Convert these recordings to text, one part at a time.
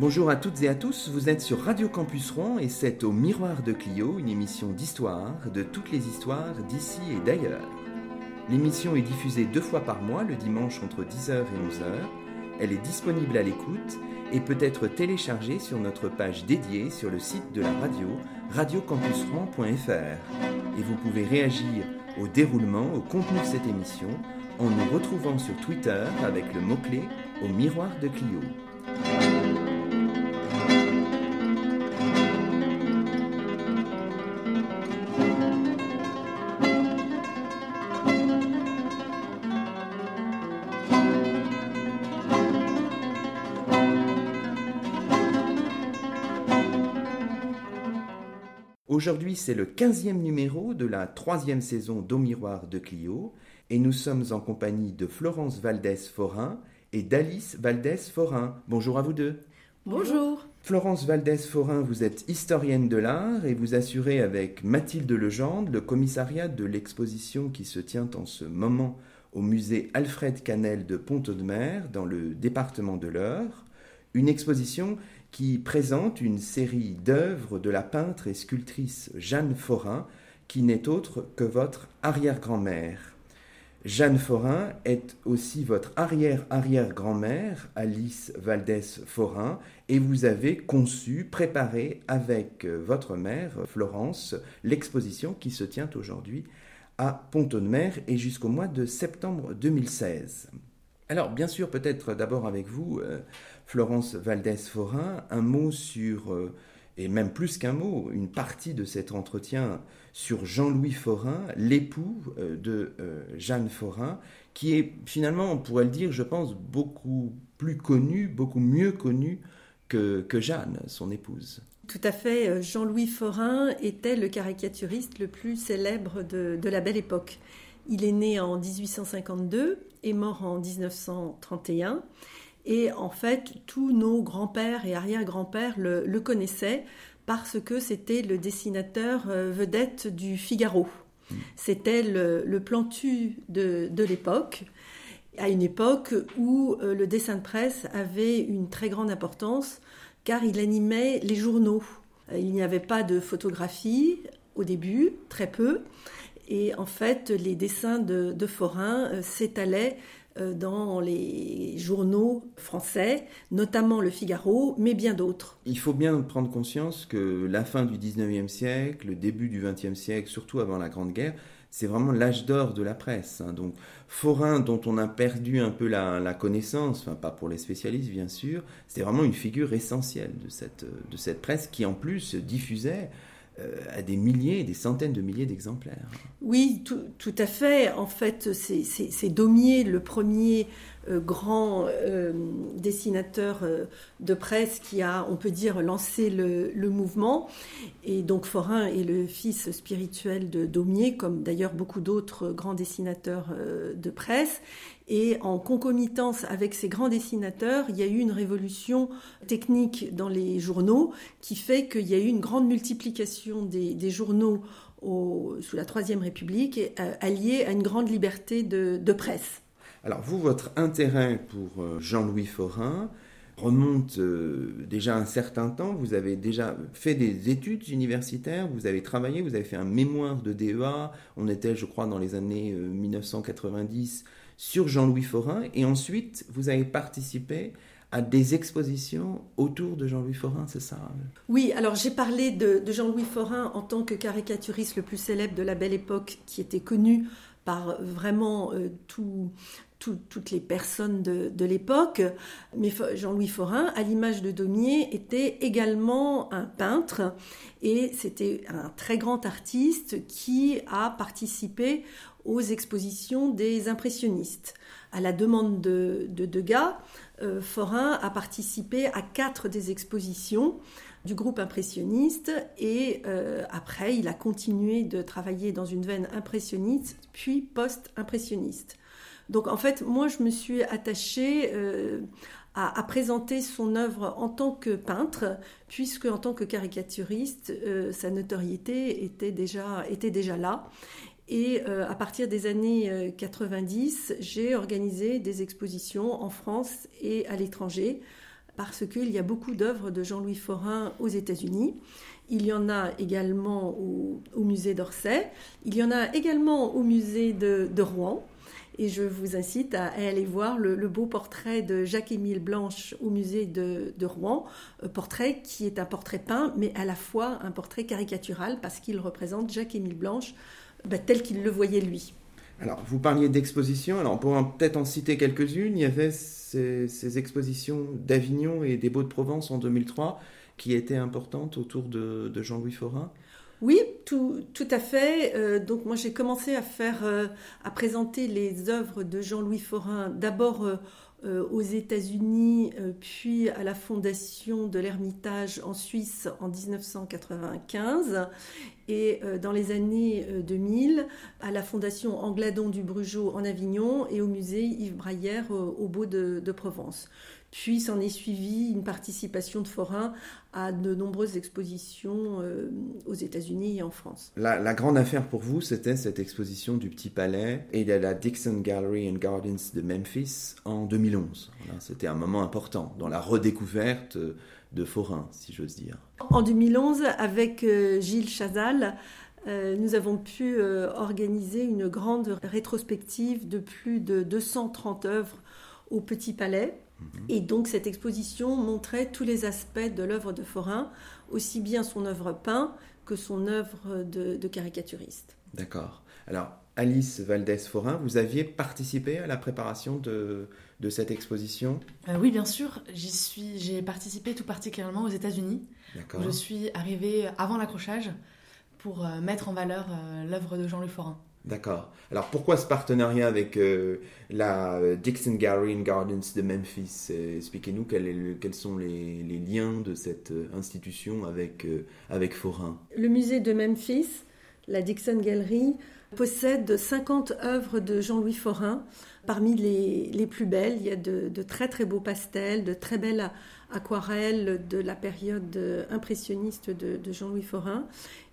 Bonjour à toutes et à tous, vous êtes sur Radio Campus Rouen et c'est au Miroir de Clio, une émission d'histoire, de toutes les histoires d'ici et d'ailleurs. L'émission est diffusée deux fois par mois, le dimanche entre 10h et 11h. Elle est disponible à l'écoute et peut être téléchargée sur notre page dédiée sur le site de la radio, radiocampusrouen.fr. Et vous pouvez réagir au déroulement, au contenu de cette émission, en nous retrouvant sur Twitter avec le mot-clé au Miroir de Clio. Aujourd'hui, c'est le 15e numéro de la troisième saison d'Au Miroir de Clio et nous sommes en compagnie de Florence Valdès-Forin et d'Alice Valdès-Forin. Bonjour à vous deux. Bonjour. Florence Valdès-Forin, vous êtes historienne de l'art et vous assurez avec Mathilde Legendre le commissariat de l'exposition qui se tient en ce moment au musée Alfred Canel de Pont-Audemer dans le département de l'Eure. Une exposition qui présente une série d'œuvres de la peintre et sculptrice Jeanne Forin, qui n'est autre que votre arrière-grand-mère. Jeanne Forin est aussi votre arrière-arrière-grand-mère, Alice Valdès Forin, et vous avez conçu, préparé avec votre mère, Florence, l'exposition qui se tient aujourd'hui à Pont-de-Mer et jusqu'au mois de septembre 2016. Alors, bien sûr, peut-être d'abord avec vous, euh, Florence Valdès-Forin, un mot sur, euh, et même plus qu'un mot, une partie de cet entretien sur Jean-Louis Forin, l'époux euh, de euh, Jeanne Forin, qui est finalement, on pourrait le dire, je pense, beaucoup plus connu, beaucoup mieux connu que, que Jeanne, son épouse. Tout à fait. Jean-Louis Forin était le caricaturiste le plus célèbre de, de, la belle époque. Il est né en 1852 et mort en 1931. Et en fait, tous nos grands-pères et arrière-grands-pères le, connaissaient parce que c'était le dessinateur euh, vedette du Figaro. C'était le, plantu de, l'époque, à une époque où euh, le dessin de presse avait une très grande importance car il animait les journaux. Euh, il n'y avait pas de photographie au début, très peu, et en fait les dessins de, de Forain s'étalaient dans les journaux français, notamment Le Figaro, mais bien d'autres. Il faut bien prendre conscience que la fin du 19e siècle, le début du 20e siècle, surtout avant la Grande Guerre, c'est vraiment l'âge d'or de la presse. Hein. Donc, Forain, dont on a perdu un peu la, connaissance, enfin pas pour les spécialistes bien sûr, c'était vraiment une figure essentielle de cette, de cette presse qui en plus diffusait euh, à des milliers, des centaines de milliers d'exemplaires. Oui, tout, à fait. En fait, c'est Daumier, le premier euh, grand euh, dessinateur de presse qui a, on peut dire, lancé le, mouvement. Et donc Forain est le fils spirituel de Daumier, comme d'ailleurs beaucoup d'autres grands dessinateurs de presse. Et en concomitance avec ces grands dessinateurs, il y a eu une révolution technique dans les journaux qui fait qu'il y a eu une grande multiplication des, journaux sous la Troisième République euh, alliée à une grande liberté de, presse. Alors vous, votre intérêt pour euh, Jean-Louis Forin remonte euh, déjà un certain temps. Vous avez déjà fait des études universitaires, vous avez travaillé, vous avez fait un mémoire de DEA. On était, je crois, dans les années 1990 sur Jean-Louis Forin et ensuite vous avez participé à des expositions autour de Jean-Louis Forin, c'est ça? Oui, alors j'ai parlé de, Jean-Louis Forin en tant que caricaturiste le plus célèbre de la belle époque qui était connu par vraiment euh, toutes les personnes de, l'époque. Mais Jean-Louis Forin, à l'image de Daumier, était également un peintre et c'était un très grand artiste qui a participé aux expositions des impressionnistes. À la demande de, Degas, euh, Forin a participé à quatre des expositions du groupe impressionniste et euh, après il a continué de travailler dans une veine impressionniste puis post-impressionniste. Donc en fait moi je me suis attachée euh, à, présenter son œuvre en tant que peintre puisque en tant que caricaturiste sa notoriété était déjà, était déjà là et euh, à partir des années 90, euh, j'ai organisé des expositions en France et à l'étranger parce qu'il y a beaucoup d'œuvres de Jean-Louis Forain aux États-Unis. Il y en a également au, musée d'Orsay. Il y en a également au musée de, Rouen. Et je vous incite à, aller voir le, beau portrait de Jacques-Émile Blanche au musée de, Rouen. Euh, portrait qui est un portrait peint, mais à la fois un portrait caricatural parce qu'il représente Jacques-Émile Blanche bah, tel qu'il le voyait lui. Alors, vous parliez d'expositions. Alors, on pourrait peut-être en citer quelques-unes. Il y avait ces, expositions d'Avignon et des Beaux de Provence en 2003 qui était importante autour de, Jean-Louis Forain oui, tout, à fait. Euh, donc moi j'ai commencé à faire, euh, à présenter les œuvres de Jean-Louis Forain d'abord euh, aux États-Unis, puis à la fondation de l'Ermitage en Suisse en 1995, et dans les années 2000 à la fondation Angladon du Brugeot en Avignon et au musée Yves Braillère au Beau de, de Provence. Puis s'en est suivi une participation de Forain à de nombreuses expositions euh, aux États-Unis et en France. La, grande affaire pour vous, c'était cette exposition du Petit Palais et de la Dixon Gallery and Gardens de Memphis en 2011. c'était un moment important dans la redécouverte de Forain, si j'ose dire. En 2011, avec euh, Gilles Chazal, euh, nous avons pu organiser une grande rétrospective de plus de 230 œuvres au Petit Palais et donc cette exposition montrait tous les aspects de l'œuvre de Forain, aussi bien son œuvre peinte que son œuvre de, caricaturiste. D'accord. Alors, Alice Valdès-Forain, vous aviez participé à la préparation de, cette exposition? Euh, Oui, bien sûr. J'y suis, j'ai participé tout particulièrement aux États-Unis. D'accord. Je suis arrivée avant l'accrochage pour euh, mettre en valeur euh, l'œuvre de Jean-Louis Forain. D'accord. Alors pourquoi ce partenariat avec euh, la euh, Dixon Gallery and Gardens de Memphis? Euh, Expliquez-nous quels sont les, liens de cette institution avec, avec Forain. Le musée de Memphis, la Dixon Gallery, possède 50 œuvres de Jean-Louis Forain. Parmi les, plus belles, il y a de, très très beaux pastels, de très belles aquarelles de la période impressionniste de, Jean-Louis Forain.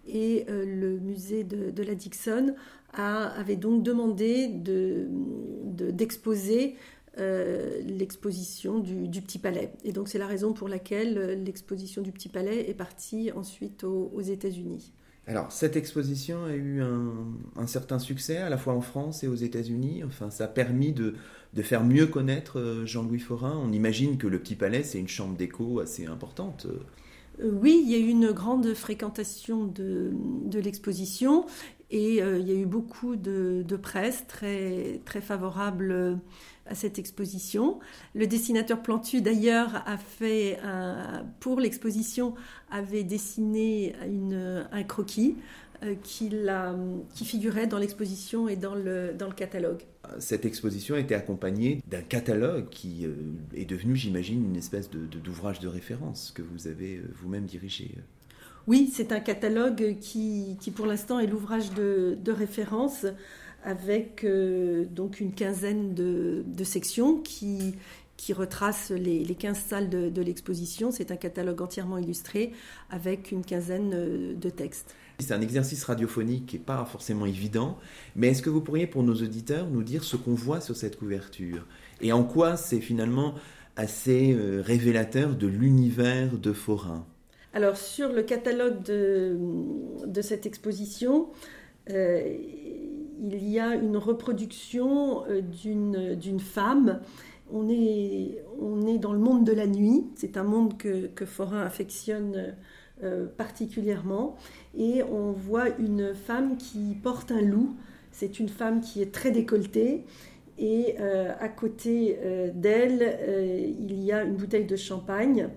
Et le musée de, de la Dixon avait donc demandé d'exposer euh, l'exposition du, Petit Palais. Et donc c'est la raison pour laquelle euh, l'exposition du Petit Palais est partie ensuite aux, États-Unis. Alors cette exposition a eu un, certain succès à la fois en France et aux États-Unis. Enfin, ça a permis de, faire mieux connaître euh, Jean-Louis Forain. On imagine que le Petit Palais c'est une chambre d'écho assez importante. Oui, il y a eu une grande fréquentation de, l'exposition et euh, il y a eu beaucoup de, presse très, très favorable euh, à cette exposition. Le dessinateur Plantu, d'ailleurs, a fait pour l'exposition, avait dessiné un croquis euh, qui, qui, figurait dans l'exposition et dans le, dans le catalogue. Cette exposition a été accompagnée d'un catalogue qui est devenu, j'imagine, une espèce d'ouvrage de, de référence que vous avez vous-même dirigé. Oui, c'est un catalogue qui, qui pour l'instant est l'ouvrage de, référence avec euh, donc une quinzaine de, sections qui, qui retracent les, les 15 salles de, l'exposition. C'est un catalogue entièrement illustré avec une quinzaine euh, de textes. C'est un exercice radiophonique qui n'est pas forcément évident, mais est-ce que vous pourriez pour nos auditeurs nous dire ce qu'on voit sur cette couverture et en quoi c'est finalement assez euh, révélateur de l'univers de Forain? Alors sur le catalogue de, cette exposition, euh, il y a une reproduction d'une femme. On est, on est dans le monde de la nuit. C'est un monde que, que Forain affectionne euh, particulièrement. Et on voit une femme qui porte un loup. C'est une femme qui est très décolletée. Et à côté d'elle, il y a une bouteille de champagne.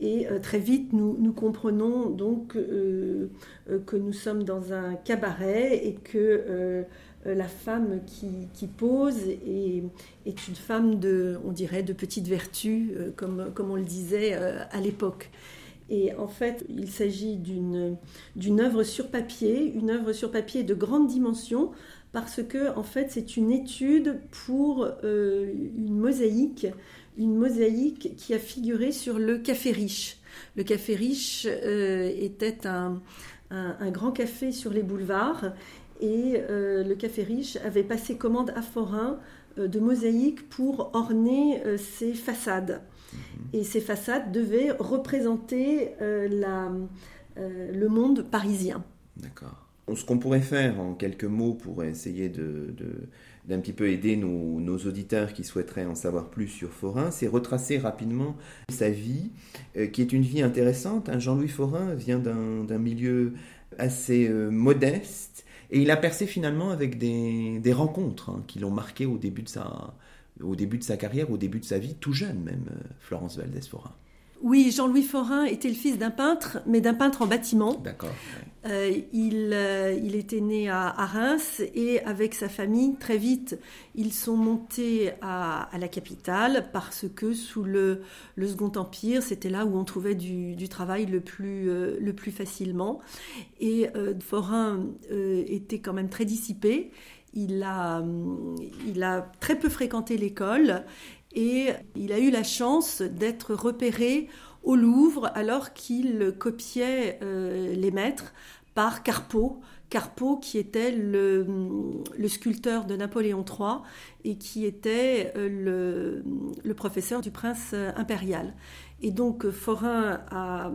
Et euh, très vite, nous, nous comprenons donc euh, euh, que nous sommes dans un cabaret et que la femme qui, pose est, une femme de, on dirait, de petite vertu, comme, comme on le disait à l'époque. Et en fait, il s'agit d'une œuvre sur papier, une œuvre sur papier de grande dimension, parce que en fait, c'est une étude pour une mosaïque une mosaïque qui a figuré sur le Café Riche. Le Café Riche euh, était un, grand café sur les boulevards et euh, le Café Riche avait passé commande à Forain de mosaïques pour orner ses façades. Mhm. Et ces façades devaient représenter la, le monde parisien. D'accord. Ce qu'on pourrait faire en quelques mots pour essayer de, d'un petit peu aider nos, auditeurs qui souhaiteraient en savoir plus sur Forain, c'est retracer rapidement sa vie, euh, qui est une vie intéressante. Hein. Jean-Louis Forain vient d'un milieu assez euh, modeste, et il a percé finalement avec des, rencontres hein, qui l'ont marqué au début, de sa, au début de sa carrière, au début de sa vie, tout jeune même, euh, Florence Valdès-Forain. Oui, Jean-Louis Forain était le fils d'un peintre, mais d'un peintre en bâtiment. D'accord. Euh, il, euh, il, était né à, Reims et avec sa famille, très vite, ils sont montés à, la capitale parce que sous le, le Second Empire, c'était là où on trouvait du, travail le plus, euh, le plus facilement. Et Forain était quand même très dissipé. Il a, il a très peu fréquenté l'école et il a eu la chance d'être repéré au Louvre alors qu'il copiait euh, les maîtres par Carpeau. Carpeau qui était le, sculpteur de Napoléon III et qui était euh, le professeur du prince impérial. Et donc Forain a,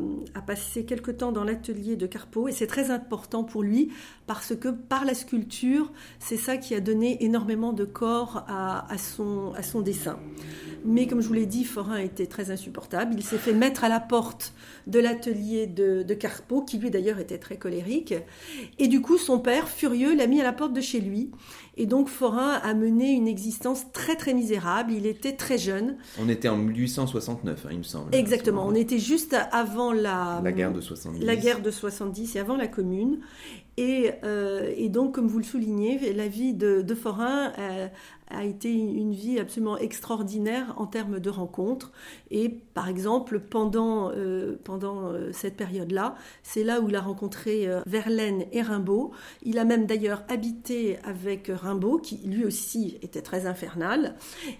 passé quelque temps dans l'atelier de Carpeau et c'est très important pour lui parce que par la sculpture, c'est ça qui a donné énormément de corps à, son, à son dessin. Mais comme je vous l'ai dit, Forain était très insupportable. Il s'est fait mettre à la porte de l'atelier de, de Carpeau, qui lui d'ailleurs était très colérique. Et du coup, son père, furieux, l'a mis à la porte de chez lui. Et donc Forain a mené une existence très très misérable. Il était très jeune. On était en 1869, hein, il me semble. Exactement. On était juste avant la, la guerre de 70. La guerre de 70 et avant la Commune. Et, euh, et, donc, comme vous le soulignez, la vie de, de Forain euh, a été une vie absolument extraordinaire en termes de rencontres. Et par exemple, pendant, euh, pendant cette période-là, c'est là où il a rencontré Verlaine et Rimbaud. Il a même d'ailleurs habité avec Rimbaud, qui lui aussi était très infernal.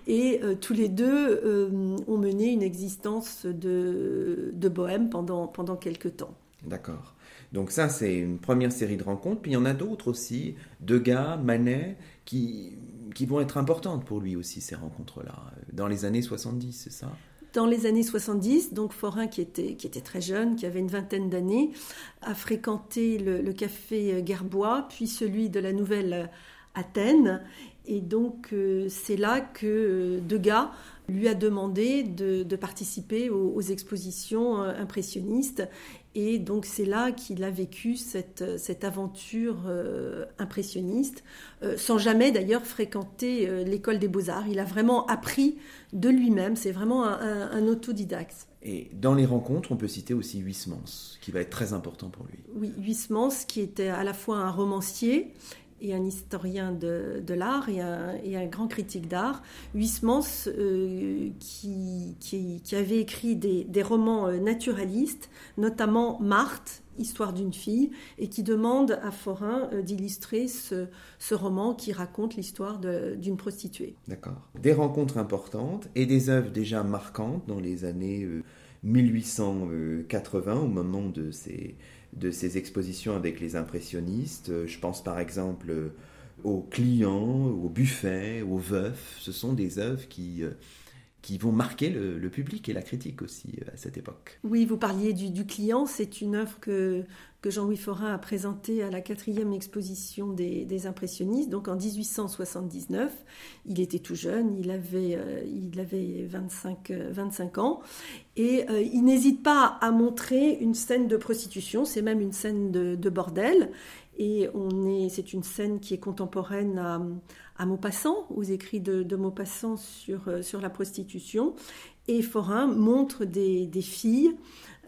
Et tous les deux ont mené une existence de, de bohème pendant, pendant quelques temps. D'accord. Donc ça, c'est une première série de rencontres. Puis il y en a d'autres aussi, Degas, Manet, qui, qui vont être importantes pour lui aussi, ces rencontres-là, dans les années 70, c'est ça? Dans les années 70, donc Forain, qui était, qui était très jeune, qui avait une vingtaine d'années, a fréquenté le, café Gerbois, puis celui de la Nouvelle Athènes. Et donc, euh, c'est là que euh, Degas lui a demandé de, participer aux, expositions euh, impressionnistes et donc c'est là qu'il a vécu cette, cette aventure euh, impressionniste, euh, sans jamais d'ailleurs fréquenter euh, l'école des beaux-arts. Il a vraiment appris de lui-même, c'est vraiment un, autodidacte. Et dans les rencontres, on peut citer aussi Huysmans, qui va être très important pour lui. Oui, Huysmans, qui était à la fois un romancier et un historien de, l'art et un, grand critique d'art. Huysmans, euh, qui, avait écrit des, romans euh, naturalistes, notamment Marthe, Histoire d'une fille, et qui demande à Forain euh, d'illustrer ce, roman qui raconte l'histoire d'une prostituée. D'accord. Des rencontres importantes et des œuvres déjà marquantes dans les années 1880, au moment de ces de ces expositions avec les impressionnistes. Euh, je pense par exemple euh, aux clients, aux buffets, aux veufs. Ce sont des œuvres qui, euh, qui vont marquer le, public et la critique aussi à cette époque. Oui, vous parliez du, client. C'est une œuvre que, que Jean-Louis Forain a présentée à la quatrième exposition des, impressionnistes, donc en 1879. Il était tout jeune, il avait, il avait 25, 25 ans. Et euh, il n'hésite pas à montrer une scène de prostitution, c'est même une scène de, bordel. Et c'est une scène qui est contemporaine à, Maupassant, aux écrits de, Maupassant sur, euh, sur la prostitution. Et Forain montre des, des filles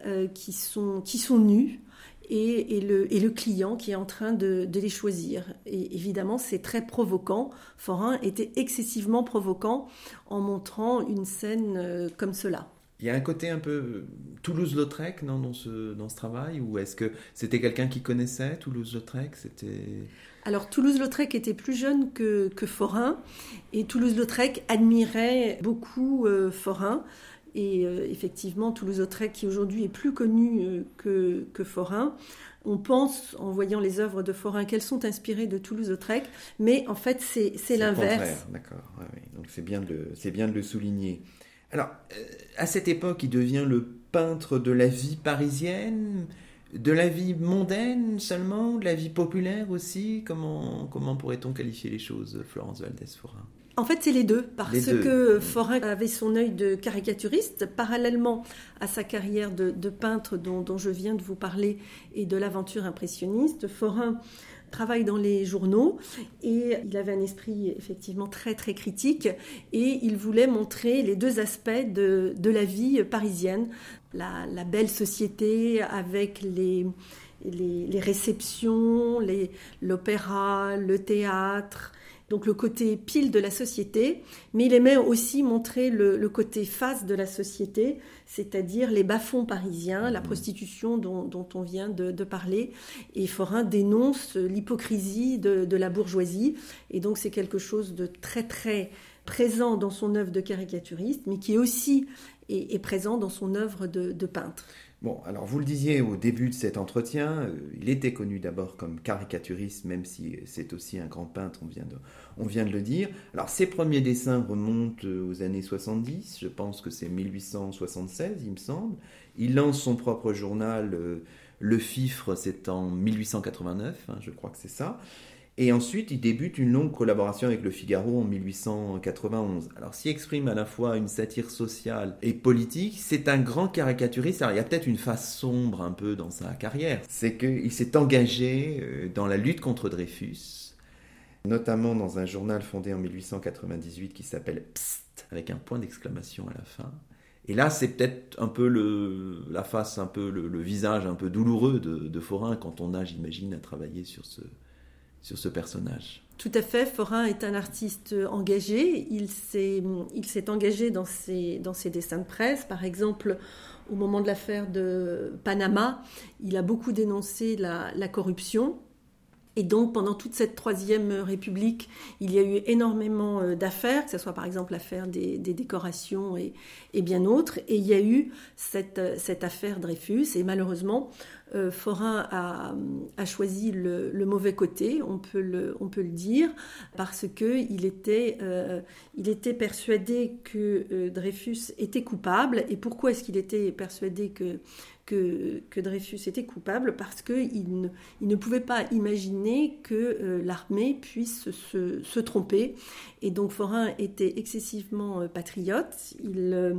euh, qui, sont, qui sont nues et, et, le, et, le, client qui est en train de, de les choisir. Et évidemment, c'est très provoquant. Forain était excessivement provoquant en montrant une scène comme cela. Il y a un côté un peu Toulouse-Lautrec dans, ce, dans ce travail Ou est-ce que c'était quelqu'un qui connaissait Toulouse-Lautrec? C'était... Alors Toulouse-Lautrec était plus jeune que, que Forain et Toulouse-Lautrec admirait beaucoup euh, Forain. Et effectivement, Toulouse-Lautrec, qui aujourd'hui est plus connu que, que Forain, on pense, en voyant les œuvres de Forain, qu'elles sont inspirées de Toulouse-Lautrec, mais en fait, c'est l'inverse. D'accord, donc c'est bien, de, bien de le souligner. Alors, à cette époque, il devient le peintre de la vie parisienne, de la vie mondaine seulement, de la vie populaire aussi? Comment, comment pourrait-on qualifier les choses, Florence Valdès-Forain en fait, c'est les deux, parce que Forain avait son œil de caricaturiste, parallèlement à sa carrière de, peintre dont, dont, je viens de vous parler et de l'aventure impressionniste. Forain travaille dans les journaux et il avait un esprit effectivement très très critique et il voulait montrer les deux aspects de, de la vie parisienne, la, la belle société avec les, les, les réceptions, l'opéra, le théâtre, donc le côté pile de la société, mais il aimait aussi montrer le, côté face de la société, c'est-à-dire les bas-fonds parisiens, la mmh. prostitution dont, on vient de, parler. Et Forain dénonce l'hypocrisie de, la bourgeoisie, et donc c'est quelque chose de très très présent dans son œuvre de caricaturiste, mais qui est aussi est, présent dans son œuvre de peintre. Bon, alors vous le disiez au début de cet entretien, euh, il était connu d'abord comme caricaturiste, même si c'est aussi un grand peintre, on vient, de, on vient de le dire. Alors ses premiers dessins remontent euh, aux années 70, je pense que c'est 1876, il me semble. Il lance son propre journal, euh, Le Fifre, c'est en 1889, hein, je crois que c'est ça. Et ensuite, il débute une longue collaboration avec le Figaro en 1891. Alors, s'il exprime à la fois une satire sociale et politique, c'est un grand caricaturiste. Alors, il y a peut-être une face sombre un peu dans sa carrière. C'est qu'il s'est engagé euh, dans la lutte contre Dreyfus, notamment dans un journal fondé en 1898 qui s'appelle Psst, avec un point d'exclamation à la fin. Et là, c'est peut-être un peu le, la face, un peu le, visage un peu douloureux de, de Forain quand on a, j'imagine, à travailler sur ce, sur ce personnage. Tout à fait, Forain est un artiste engagé. Il s'est, engagé dans ses, dessins de presse. Par exemple, au moment de l'affaire de Panama, il a beaucoup dénoncé la, corruption. Et donc, pendant toute cette troisième République, il y a eu énormément euh, d'affaires, que ce soit par exemple l'affaire des, décorations et, bien d'autres. Et il y a eu cette, cette affaire Dreyfus. Et malheureusement, euh, Forain a, choisi le, mauvais côté, on peut le, dire, parce qu'il était, euh, était persuadé que euh, Dreyfus était coupable. Et pourquoi est-ce qu'il était persuadé que, Dreyfus était coupable? Parce qu'il ne, pouvait pas imaginer que l'armée puisse se, tromper. Et donc Forain était excessivement patriote. Il euh,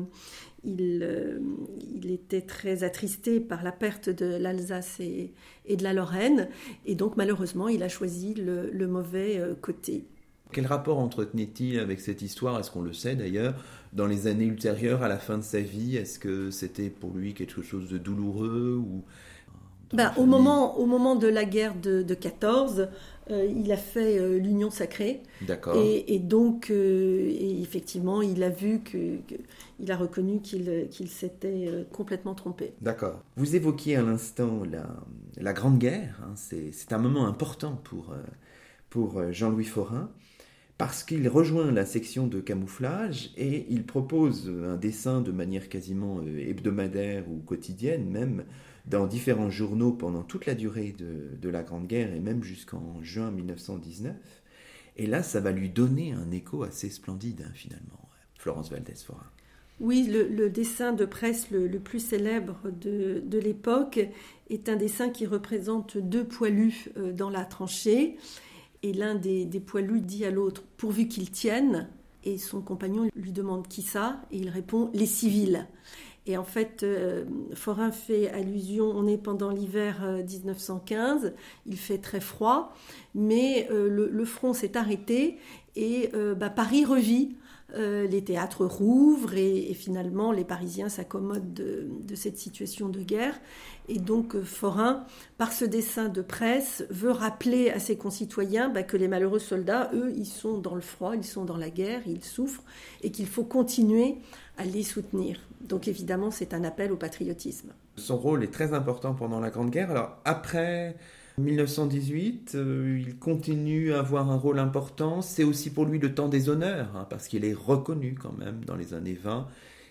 il, était très attristé par la perte de l'Alsace et, de la Lorraine, et donc malheureusement, il a choisi le, mauvais euh, côté. Quel rapport entretenait-il avec cette histoire Est-ce qu'on le sait d'ailleurs Dans les années ultérieures, à la fin de sa vie, est-ce que c'était pour lui quelque chose de douloureux ou ben, au, moment, au moment de la guerre de, de 14, euh, il a fait euh, l'union sacrée. D'accord. Et, donc, euh, effectivement, il a vu que, il a reconnu qu'il s'était complètement trompé. D'accord. Vous évoquiez à l'instant la, la, Grande Guerre. Hein. C'est un moment important pour, pour Jean-Louis Forain parce qu'il rejoint la section de camouflage et il propose un dessin de manière quasiment hebdomadaire ou quotidienne même dans différents journaux pendant toute la durée de, la Grande Guerre et même jusqu'en juin 1919. Et là, ça va lui donner un écho assez splendide, hein, finalement, Florence Valdès-Forin. Oui, le, dessin de presse le, plus célèbre de, de l'époque est un dessin qui représente deux poilus euh, dans la tranchée. Et l'un des, des poilus dit à l'autre pourvu qu'ils tiennent. Et son compagnon lui demande qui ça? Et il répond les civils. Et en fait, euh, Forain fait allusion, on est pendant l'hiver 1915, euh, il fait très froid, mais euh, le, front s'est arrêté et bah, Paris revit. les théâtres rouvrent et, finalement les Parisiens s'accommodent de, cette situation de guerre. Et donc Forain, par ce dessin de presse, veut rappeler à ses concitoyens bah, que les malheureux soldats, eux, ils sont dans le froid, ils sont dans la guerre, ils souffrent et qu'il faut continuer à les soutenir. Donc évidemment, c'est un appel au patriotisme. Son rôle est très important pendant la Grande Guerre. Alors après 1918, euh, il continue à avoir un rôle important. C'est aussi pour lui le temps des honneurs, hein, parce qu'il est reconnu quand même dans les années 20.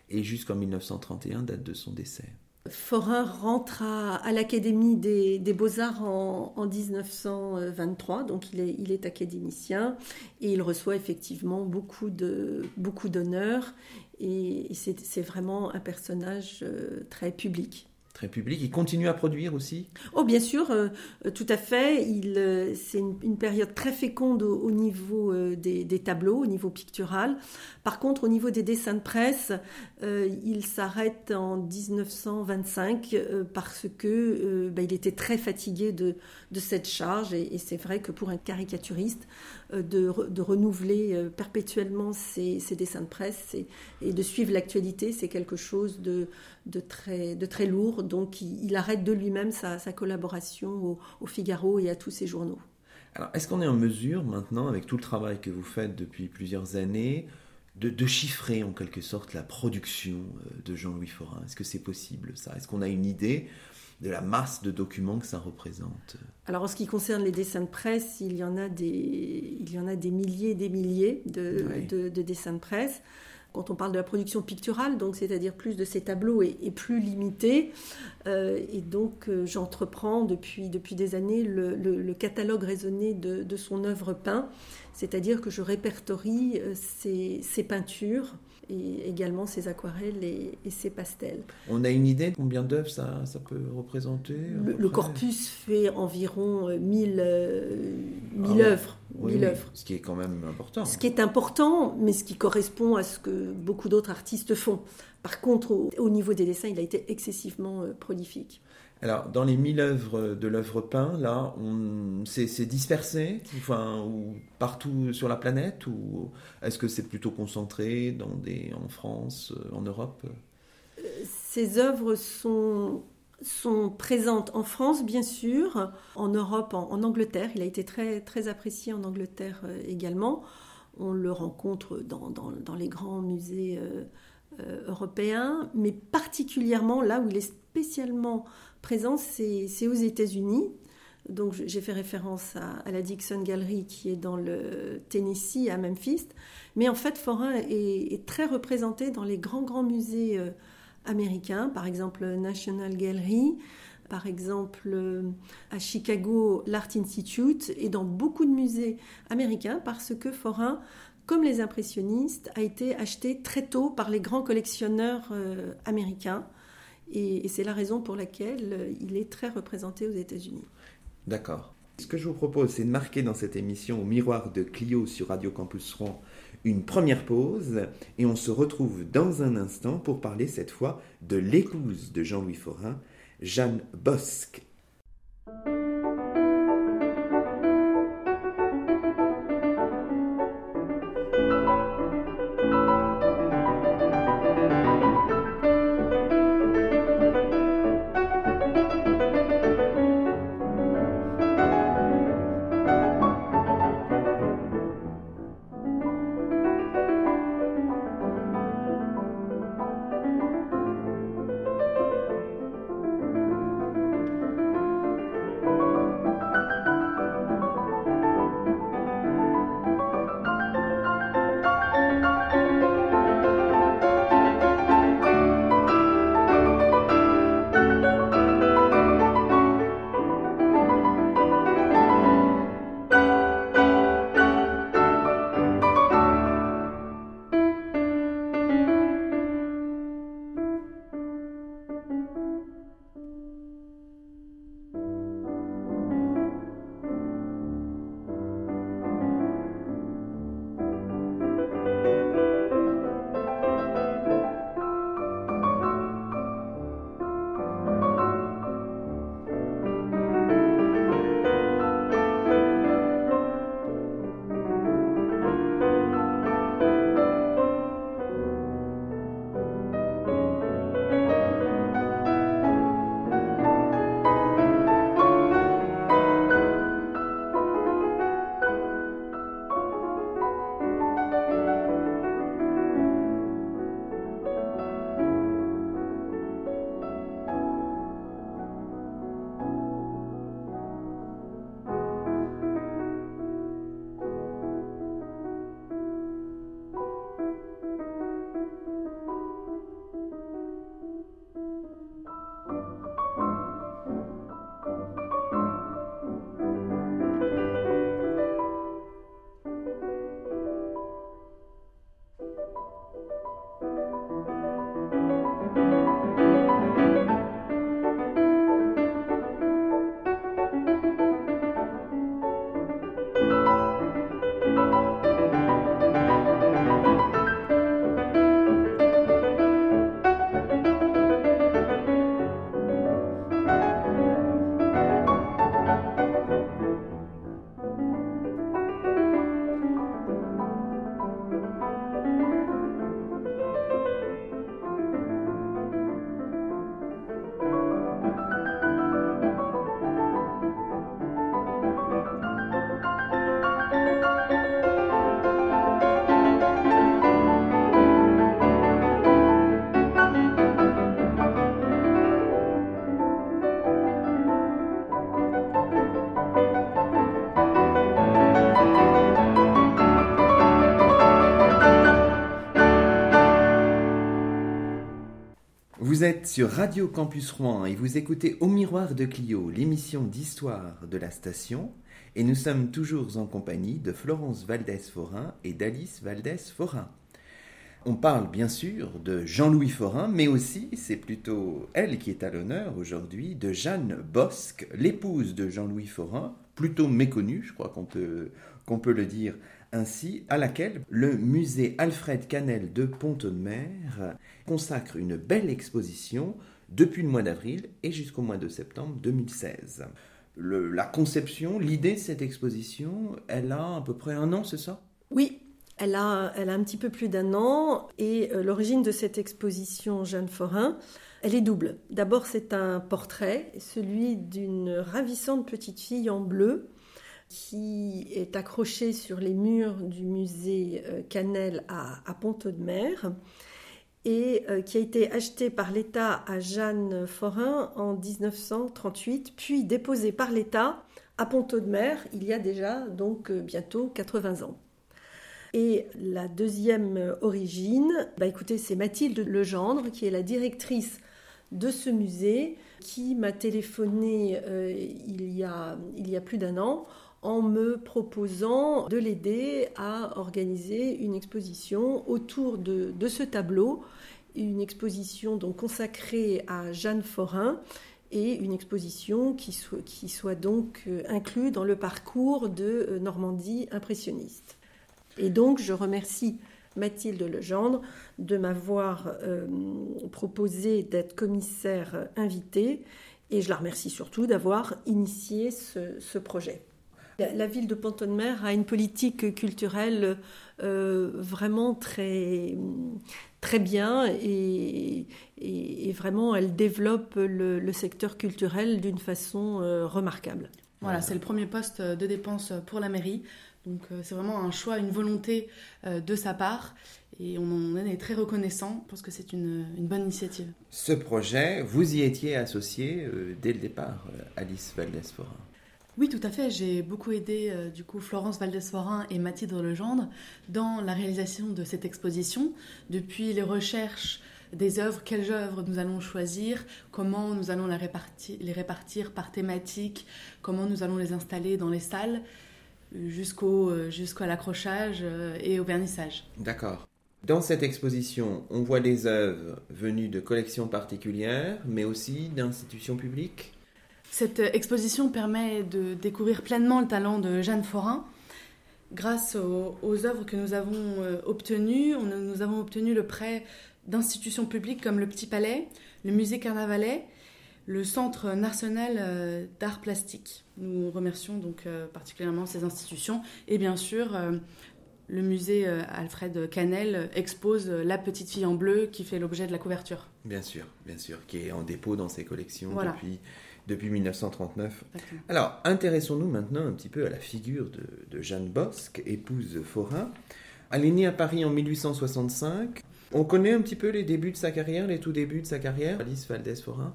et jusqu'en 1931, date de son décès. Forain rentre à, l'Académie des, Beaux-Arts en, 1923, donc il est, il est, académicien et il reçoit effectivement beaucoup d'honneurs beaucoup et, et c'est vraiment un personnage euh, très public très public. Il continue à produire aussi? Oh, bien sûr, euh, euh, tout à fait. Il, euh, c'est une, période très féconde au, niveau des, tableaux, au niveau pictural. Par contre, au niveau des dessins de presse, il s'arrête en 1925 parce que bah, il était très fatigué de, de cette charge. Et, c'est vrai que pour un caricaturiste, de, de, renouveler perpétuellement ses, dessins de presse et, de suivre l'actualité, c'est quelque chose de, de très, de très lourd. Donc il, arrête de lui-même sa, collaboration au, Figaro et à tous ses journaux. Alors est-ce qu'on est en mesure maintenant, avec tout le travail que vous faites depuis plusieurs années, de, chiffrer en quelque sorte la production euh, de Jean-Louis Forain? Est-ce que c'est possible ça? Est-ce qu'on a une idée de la masse de documents que ça représente. Alors en ce qui concerne les dessins de presse, il y en a des, il y en a des milliers et des milliers de dessins de presse. Quand on parle de la production picturale, donc c'est-à-dire plus de ces tableaux et, plus limité. Euh, et donc euh, j'entreprends depuis, depuis des années le, catalogue raisonné de, son œuvre peinte, c'est-à-dire que je répertorie euh, ses peintures et également ses aquarelles et, ses pastels. On a une idée de combien d'œuvres ça, ça peut représenter le, corpus fait environ 1000 euh, mille, ah œuvres. œuvres. Ce qui est quand même important. Ce qui est important, mais ce qui correspond à ce que beaucoup d'autres artistes font. Par contre, au, niveau des dessins, il a été excessivement euh, prolifique. Alors, dans les mille œuvres de l'œuvre peint, là, c'est dispersé, enfin, ou partout sur la planète, ou est-ce que c'est plutôt concentré dans des, en France, en Europe? Ces œuvres sont, sont présentes en France, bien sûr, en Europe, en, Angleterre. Il a été très, très apprécié en Angleterre euh, également. On le rencontre dans, dans, les grands musées euh, euh, européens, mais particulièrement là où il est spécialement présent, c'est aux États-Unis. Donc j'ai fait référence à, la Dixon Gallery qui est dans le Tennessee à Memphis. Mais en fait, Forain est, très représenté dans les grands, grands musées euh, américains, par exemple National Gallery, par exemple euh, à Chicago, l'Art Institute, et dans beaucoup de musées américains parce que Forain, comme les impressionnistes, a été acheté très tôt par les grands collectionneurs euh, américains. Et, c'est la raison pour laquelle euh, il est très représenté aux États-Unis. D'accord. Ce que je vous propose, c'est de marquer dans cette émission au miroir de Clio sur Radio Campus Rouen une première pause et on se retrouve dans un instant pour parler cette fois de l'épouse de Jean-Louis Forain, Jeanne Bosque. Êtes sur Radio Campus Rouen et vous écoutez Au Miroir de Clio, l'émission d'histoire de la station. Et nous sommes toujours en compagnie de Florence Valdès-Forin et d'Alice Valdès-Forin. On parle bien sûr de Jean-Louis Forin, mais aussi, c'est plutôt elle qui est à l'honneur aujourd'hui, de Jeanne Bosque, l'épouse de Jean-Louis Forin, plutôt méconnue, je crois qu'on peut, qu'on peut le dire ainsi, à laquelle le musée Alfred Canel de Pont-de-Mer consacre une belle exposition depuis le mois d'avril et jusqu'au mois de septembre 2016. la conception, l'idée de cette exposition, elle a à peu près un an, c'est ça? Oui, elle a, elle a un petit peu plus d'un an et euh, l'origine de cette exposition Jeanne Forin, elle est double. D'abord, c'est un portrait, celui d'une ravissante petite fille en bleu qui est accrochée sur les murs du musée euh, Canel à, à de Mer et euh, qui a été acheté par l'État à Jeanne Forin en 1938, puis déposé par l'État à de Mer il y a déjà donc bientôt 80 ans. Et la deuxième origine, bah écoutez, c'est Mathilde Legendre, qui est la directrice de ce musée, qui m'a téléphoné euh, il, y a, il y a plus d'un an en me proposant de l'aider à organiser une exposition autour de, ce tableau, une exposition donc consacrée à Jeanne Forin et une exposition qui soit, qui soit donc euh, inclue dans le parcours de euh, Normandie impressionniste. Et donc, je remercie Mathilde Legendre de m'avoir euh, proposé d'être commissaire invitée et je la remercie surtout d'avoir initié ce, projet. La, ville de Pont-de-Mer a une politique culturelle euh, vraiment très, très bien et, et, vraiment elle développe le, secteur culturel d'une façon euh, remarquable. Voilà, c'est le premier poste de dépense pour la mairie. Donc euh, c'est vraiment un choix, une volonté de sa part. Et on en est très reconnaissant parce que c'est une, bonne initiative. Ce projet, vous y étiez associé euh, dès le départ, Alice Valdès-Forin oui, tout à fait. J'ai beaucoup aidé du coup Florence Valdès-Forin et Mathilde Legendre dans la réalisation de cette exposition, depuis les recherches des œuvres, quelles œuvres nous allons choisir, comment nous allons les répartir par thématique, comment nous allons les installer dans les salles, jusqu'au euh, jusqu'à l'accrochage euh, et au vernissage. D'accord. Dans cette exposition, on voit des œuvres venues de collections particulières, mais aussi d'institutions publiques? Cette euh, exposition permet de découvrir pleinement le talent de Jeanne Forin. Grâce aux, œuvres que nous avons obtenues, nous avons obtenu le prêt d'institutions publiques comme le Petit Palais, le Musée Carnavalet, le Centre national euh, d'art plastique. Nous remercions donc euh, particulièrement ces institutions et bien sûr euh, le musée Alfred Canel expose La petite fille en bleu qui fait l'objet de la couverture. Bien sûr, bien sûr, qui est en dépôt dans ses collections depuis, depuis 1939. Alors, intéressons-nous maintenant un petit peu à la figure de, de Jeanne Bosque, épouse Forain. Elle est née à Paris en 1865. On connaît un petit peu les débuts de sa carrière, les tout débuts de sa carrière, Alice Valdès-Forain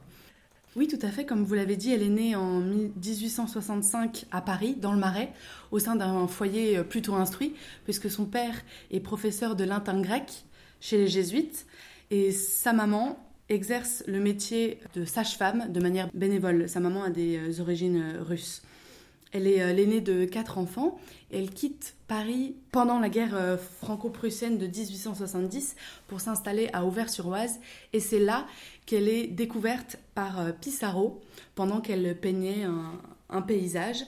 oui, tout à fait. Comme vous l'avez dit, elle est née en 1865 à Paris, dans le Marais, au sein d'un foyer euh, plutôt instruit, puisque son père est professeur de latin grec chez les jésuites, et sa maman exerce le métier de sage-femme de manière bénévole. Sa maman a des euh, origines euh, russes. Elle est l'aînée de quatre enfants elle quitte Paris pendant la guerre franco-prussienne de 1870 pour s'installer à Auvers-sur-Oise. Et c'est là qu'elle est découverte par euh, Pissarro pendant qu'elle peignait un, paysage.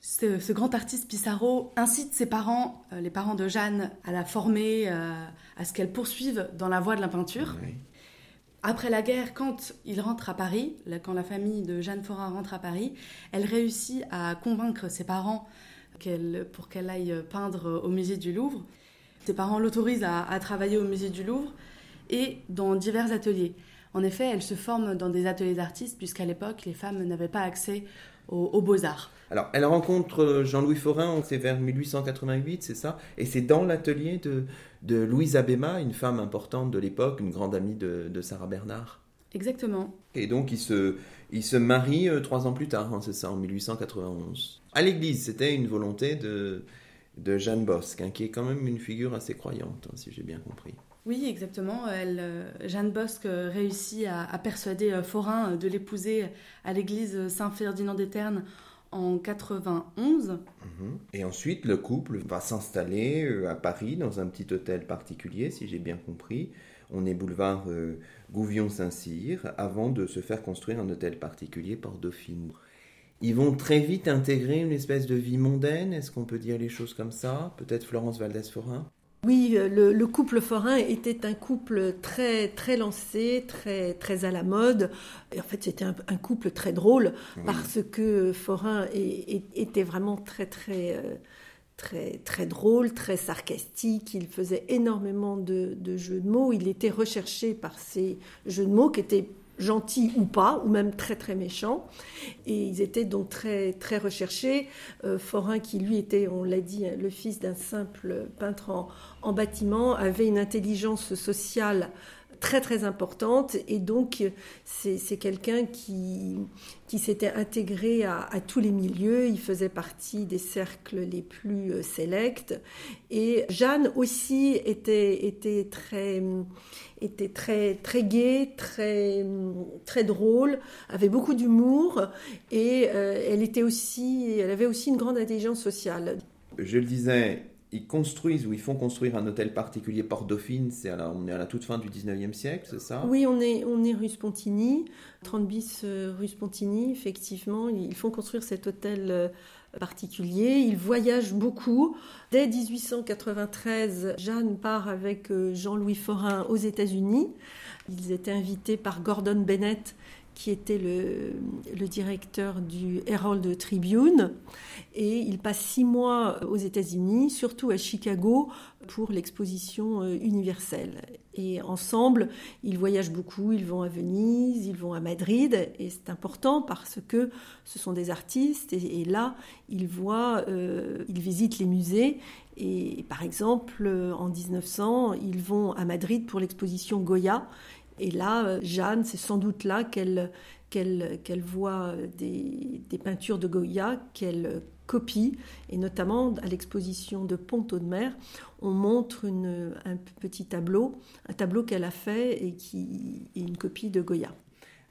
Ce, grand artiste Pissarro incite ses parents, euh, les parents de Jeanne, à la former, euh, à ce qu'elle poursuive dans la voie de la peinture. Après la guerre, quand il rentre à Paris, quand la famille de Jeanne Forin rentre à Paris, elle réussit à convaincre ses parents pour qu'elle aille peindre au musée du Louvre. Ses parents l'autorisent à travailler au musée du Louvre et dans divers ateliers. En effet, elle se forme dans des ateliers d'artistes, puisqu'à l'époque, les femmes n'avaient pas accès aux, beaux-arts. Alors, elle rencontre euh, Jean-Louis Forin, c'est vers 1888, c'est ça? Et c'est dans l'atelier de, de Louise Abéma, une femme importante de l'époque, une grande amie de, Sarah Bernard. Exactement. Et donc, ils se, ils se marient euh, trois ans plus tard, hein, c'est ça, en 1891. À l'église, c'était une volonté de, de Jeanne Bosque, hein, qui est quand même une figure assez croyante, hein, si j'ai bien compris. Oui, exactement. Elle, Jeanne Bosque réussit à, persuader Forain de l'épouser à l'église Saint-Ferdinand des Ternes en 91. Mhm. Et ensuite, le couple va s'installer euh, à Paris dans un petit hôtel particulier, si j'ai bien compris. On est boulevard euh, Gouvion-Saint-Cyr, avant de se faire construire un hôtel particulier par Dauphine. Ils vont très vite intégrer une espèce de vie mondaine, est-ce qu'on peut dire les choses comme ça? Peut-être Florence Valdès-Forain? Oui, euh, le, couple forain était un couple très très lancé, très très à la mode. Et en fait, c'était un, couple très drôle parce que Forain était vraiment très très euh, très très drôle, très sarcastique. Il faisait énormément de, de jeux de mots. Il était recherché par ces jeux de mots qui étaient gentils ou pas, ou même très très méchants. Et ils étaient donc très très recherchés. Euh, Forain, qui lui était, on l'a dit, le fils d'un simple peintre en, en, bâtiment, avait une intelligence sociale très très importante. Et donc c'est quelqu'un qui, qui s'était intégré à, tous les milieux, il faisait partie des cercles les plus euh, sélects. Et Jeanne aussi était, était très était très très gai, très très drôle, avait beaucoup d'humour. Et euh, elle était aussi, elle avait aussi une grande intelligence sociale. Je le disais, ils construisent ou ils font construire un hôtel particulier Port-Dauphine, c'est on est à la toute fin du 19e siècle, c'est ça? Oui, on est, on est rue Spontini, 30 bis euh, rue Spontini, effectivement. Ils font construire cet hôtel euh, particulier. Ils voyagent beaucoup. Dès 1893, Jeanne part avec euh, Jean-Louis Forain aux États-Unis. Ils étaient invités par Gordon Bennett, qui était le, directeur du Herald Tribune. Et il passe six mois aux États-Unis, surtout à Chicago, pour l'exposition euh, universelle. Et ensemble, ils voyagent beaucoup, ils vont à Venise, ils vont à Madrid, et c'est important parce que ce sont des artistes, et, là, ils voient, euh, ils visitent les musées, et par exemple, en 1900, ils vont à Madrid pour l'exposition Goya, et là, euh, Jeanne, c'est sans doute là qu'elle qu'elle voit des, des, peintures de Goya, qu'elle copie, et notamment à l'exposition de Ponto de Mer, on montre un petit tableau, un tableau qu'elle a fait et qui est une copie de Goya.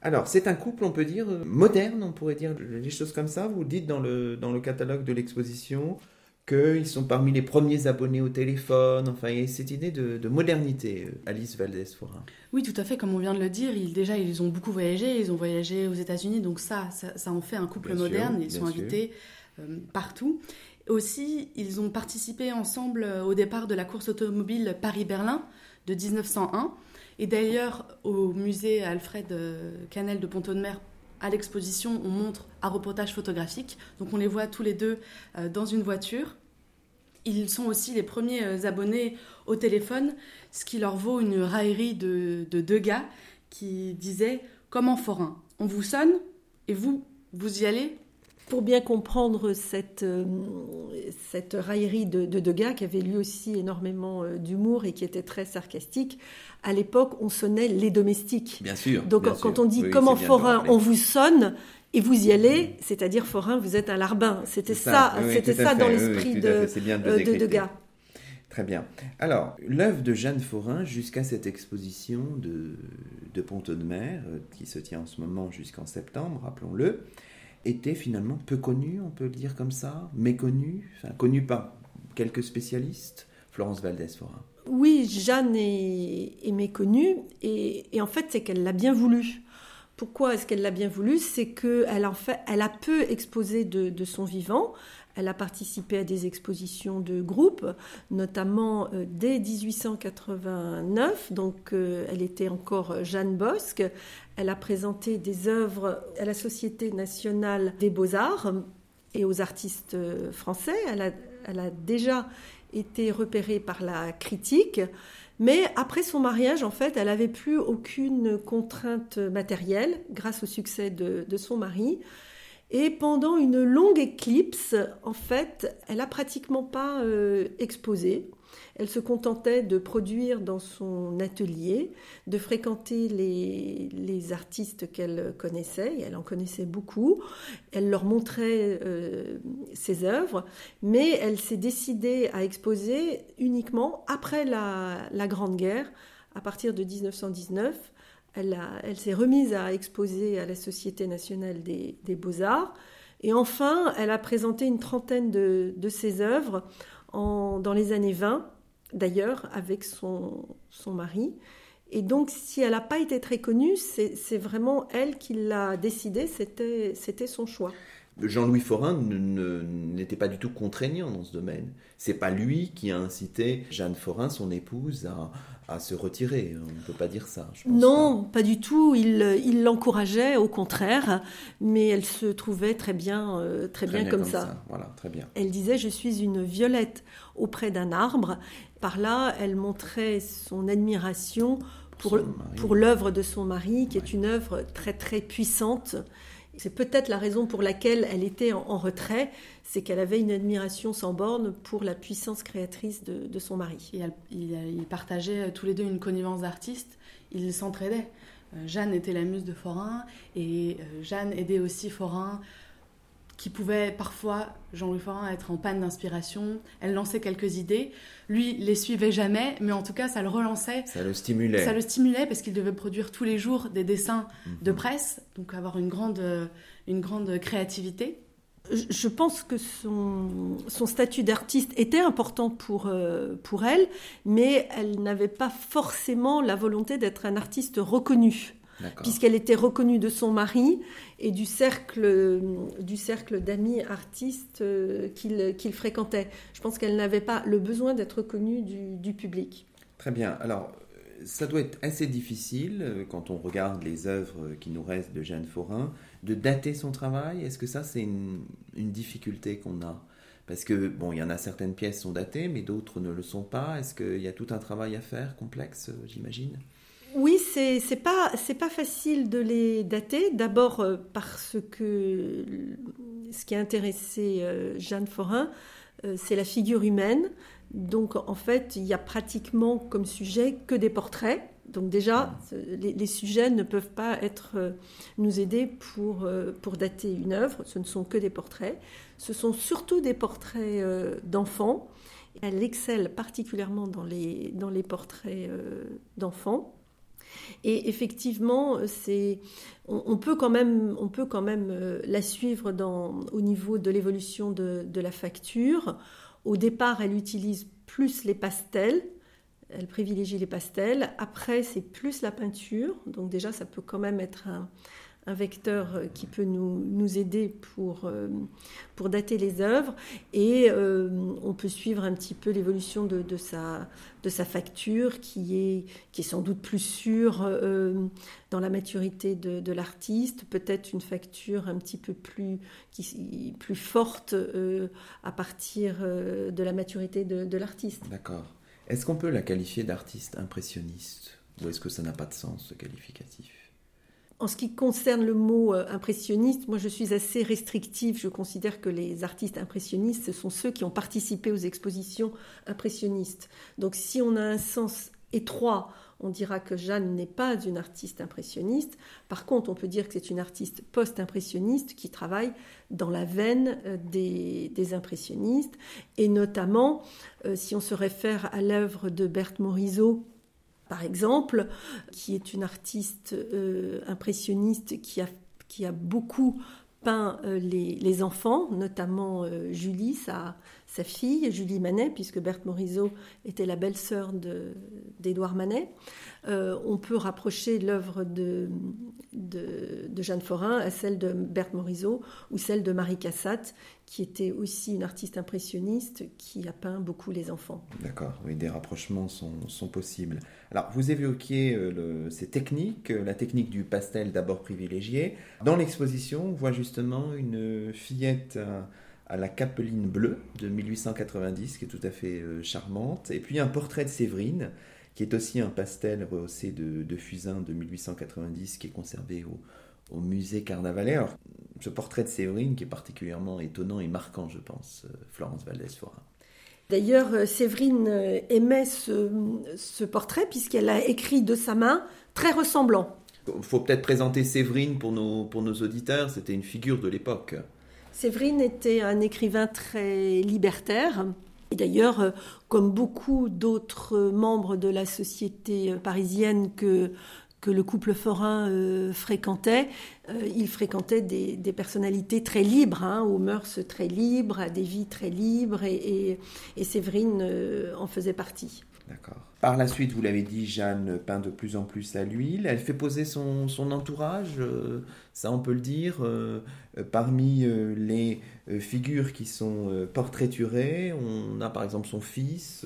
Alors, c'est un couple, on peut dire, moderne, on pourrait dire les choses comme ça. Vous dites dans le, dans le catalogue de l'exposition qu'ils sont parmi les premiers abonnés au téléphone. Enfin, il y a cette idée de, modernité, euh, Alice Valdez-Forin. Oui, tout à fait. Comme on vient de le dire, ils, déjà, ils ont beaucoup voyagé. Ils ont voyagé aux États-Unis. Donc ça, ça, en fait un couple moderne. ils sont invités euh, partout. Aussi, ils ont participé ensemble euh, au départ de la course automobile Paris-Berlin de 1901. Et d'ailleurs, au musée Alfred Canel de Ponto-de-Mer à l'exposition, on montre un reportage photographique. Donc on les voit tous les deux euh, dans une voiture. Ils sont aussi les premiers euh, abonnés au téléphone, ce qui leur vaut une raillerie de, deux gars qui disaient Comment forain On vous sonne et vous, vous y allez pour bien comprendre cette, euh, cette raillerie de, de Degas, qui avait lui aussi énormément euh, d'humour et qui était très sarcastique, à l'époque, on sonnait les domestiques. Bien sûr. Donc quand on dit comment forain, on vous sonne, et vous y allez, c'est-à-dire forain, vous êtes un larbin. C'était ça, c'était ça dans l'esprit de, euh, de, Degas. Très bien. Alors, l'œuvre de Jeanne Forain jusqu'à cette exposition de, de de Mer, qui se tient en ce moment jusqu'en septembre, rappelons-le, était finalement peu connu, on peut le dire comme ça, méconnu, enfin, connu par quelques spécialistes. Florence Valdès-Forin. Oui, Jeanne est, méconnue et, en fait c'est qu'elle l'a bien voulu. Pourquoi est-ce qu'elle l'a bien voulu? C'est qu'elle en fait, elle a peu exposé de, son vivant. Elle a participé à des expositions de groupe, notamment euh, dès 1889. Donc, euh, elle était encore Jeanne Bosque. Elle a présenté des œuvres à la Société nationale des beaux-arts et aux artistes euh, français. Elle a, déjà été repérée par la critique. Mais après son mariage, en fait, elle n'avait plus aucune contrainte matérielle grâce au succès de son mari. Et pendant une longue éclipse, en fait, elle a pratiquement pas euh, exposé. Elle se contentait de produire dans son atelier, de fréquenter les, artistes qu'elle connaissait, et elle en connaissait beaucoup. Elle leur montrait euh, ses œuvres, mais elle s'est décidée à exposer uniquement après la Grande Guerre, à partir de 1919, elle, s'est remise à exposer à la Société nationale des, beaux-arts. Et enfin, elle a présenté une trentaine de, ses œuvres dans les années 20, d'ailleurs, avec son, son mari. Et donc, si elle n'a pas été très connue, c'est vraiment elle qui l'a décidé, c'était son choix. Jean-Louis Forain n'était pas du tout contraignant dans ce domaine. C'est pas lui qui a incité Jeanne Forain, son épouse, à, se retirer. On ne peut pas dire ça. non, pas. du tout. Il l'encourageait, au contraire, mais elle se trouvait très bien, euh, très, bien, comme, ça. Voilà, très bien. Elle disait Je suis une violette auprès d'un arbre. Par là, elle montrait son admiration pour, pour l'œuvre de son mari, qui est une œuvre très très puissante c'est peut-être la raison pour laquelle elle était en, retrait, c'est qu'elle avait une admiration sans borne pour la puissance créatrice de, son mari. Ils partageaient tous les deux une connivence d'artistes, ils s'entraidaient. Euh, Jeanne était la muse de Forain et euh, Jeanne aidait aussi Forain qui pouvait parfois, Jean-Louis Forain, être en panne d'inspiration. Elle lançait quelques idées. Lui, les suivait jamais, mais en tout cas, ça le relançait. Ça le stimulait. Ça le stimulait parce qu'il devait produire tous les jours des dessins de mhm. presse, donc avoir une grande, une grande créativité. Je pense que son, son statut d'artiste était important pour, euh, pour elle, mais elle n'avait pas forcément la volonté d'être un artiste reconnu puisqu'elle était reconnue de son mari et du cercle, du cercle d'amis artistes euh, qu'il fréquentait. Je pense qu'elle n'avait pas le besoin d'être connue du, public. Très bien. Alors, ça doit être assez difficile, euh, quand on regarde les œuvres qui nous restent de Jeanne Forain, de dater son travail. Est-ce que ça, c'est une, une difficulté qu'on a? Parce que, bon, il y en a certaines pièces sont datées, mais d'autres ne le sont pas. Est-ce qu'il y a tout un travail à faire, complexe, j'imagine? Oui, c'est n'est pas pas facile de les dater. D'abord euh, parce que ce qui a intéressé euh, Jeanne Forain, euh, c'est la figure humaine. Donc en fait, il y a pratiquement comme sujet que des portraits. Donc déjà, les, sujets ne peuvent pas être nous aider pour pour dater une œuvre. Ce ne sont que des portraits. Ce sont surtout des portraits d'enfants. Elle excelle particulièrement dans les dans les portraits d'enfants. Et effectivement, c'est, on, peut quand même, on peut quand même euh, la suivre dans, au niveau de l'évolution de, de la facture. Au départ, elle utilise plus les pastels, elle privilégie les pastels. Après, c'est plus la peinture. Donc déjà, ça peut quand même être un, un vecteur euh, qui peut nous, nous aider pour, euh, pour dater les œuvres. Et euh, on peut suivre un petit peu l'évolution de, de, sa, de sa facture, qui est, qui est sans doute plus sûre dans la maturité de, de l'artiste, peut-être une facture un petit peu plus, qui, plus forte à partir de la maturité de, de l'artiste. D'accord. Est-ce qu'on peut la qualifier d'artiste impressionniste? Ou est-ce que ça n'a pas de sens, ce qualificatif? En ce qui concerne le mot euh, impressionniste, moi je suis assez restrictive. Je considère que les artistes impressionnistes, ce sont ceux qui ont participé aux expositions impressionnistes. Donc si on a un sens étroit, on dira que Jeanne n'est pas une artiste impressionniste. Par contre, on peut dire que c'est une artiste post-impressionniste qui travaille dans la veine euh, des, impressionnistes. Et notamment, euh, si on se réfère à l'œuvre de Berthe Morisot, par exemple, qui est une artiste euh, impressionniste qui a, qui a beaucoup peint euh, les, enfants, notamment euh, Julie, sa, sa, fille, Julie Manet, puisque Berthe Morisot était la belle-sœur d'Édouard Manet. on peut rapprocher l'œuvre de, de, Jeanne Forain à celle de Berthe Morisot ou celle de Marie Cassatt, qui était aussi une artiste impressionniste qui a peint beaucoup les enfants. D'accord, oui, des rapprochements sont, possibles. Alors, vous évoquiez euh, ces techniques, euh, la technique du pastel d'abord privilégié. Dans l'exposition, on voit justement une fillette la capeline bleue de 1890, qui est tout à fait euh, charmante, et puis un portrait de Séverine, qui est aussi un pastel rehaussé de, de fusain de 1890, qui est conservé au, au musée Carnavalet. Alors, ce portrait de Séverine qui est particulièrement étonnant et marquant, je pense, euh, Florence Valdès-Forin. D'ailleurs, euh, Séverine aimait ce, portrait puisqu'elle a écrit de sa main très ressemblant. Il faut peut-être présenter Séverine pour nos, pour nos auditeurs, c'était une figure de l'époque. Séverine était un écrivain très libertaire, Et d'ailleurs, comme beaucoup d'autres membres de la société parisienne que que le couple forain euh, fréquentait. Euh, il fréquentait des, personnalités très libres, hein, aux mœurs très libres, à des vies très libres, et, Séverine euh, en faisait partie. D'accord. Par la suite, vous l'avez dit, Jeanne peint de plus en plus à l'huile. Elle fait poser son, entourage, ça on peut le dire. parmi les figures qui sont portraiturées, on a par exemple son fils,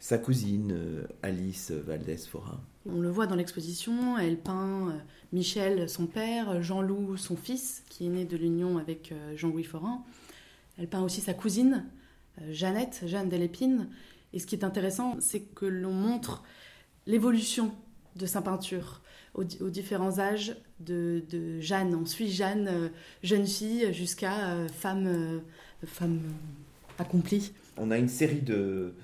sa cousine Alice Valdès-Forain. On le voit dans l'exposition, elle peint euh, Michel, son père, Jean-Loup, son fils, qui est né de l'union avec euh, Jean-Louis Forain. Elle peint aussi sa cousine, euh, Jeannette, Jeanne Delépine. Et ce qui est intéressant, c'est que l'on montre l'évolution de sa peinture aux, différents âges de, Jeanne. On suit Jeanne, jeune fille, jusqu'à femme, femme accomplie. On a une série de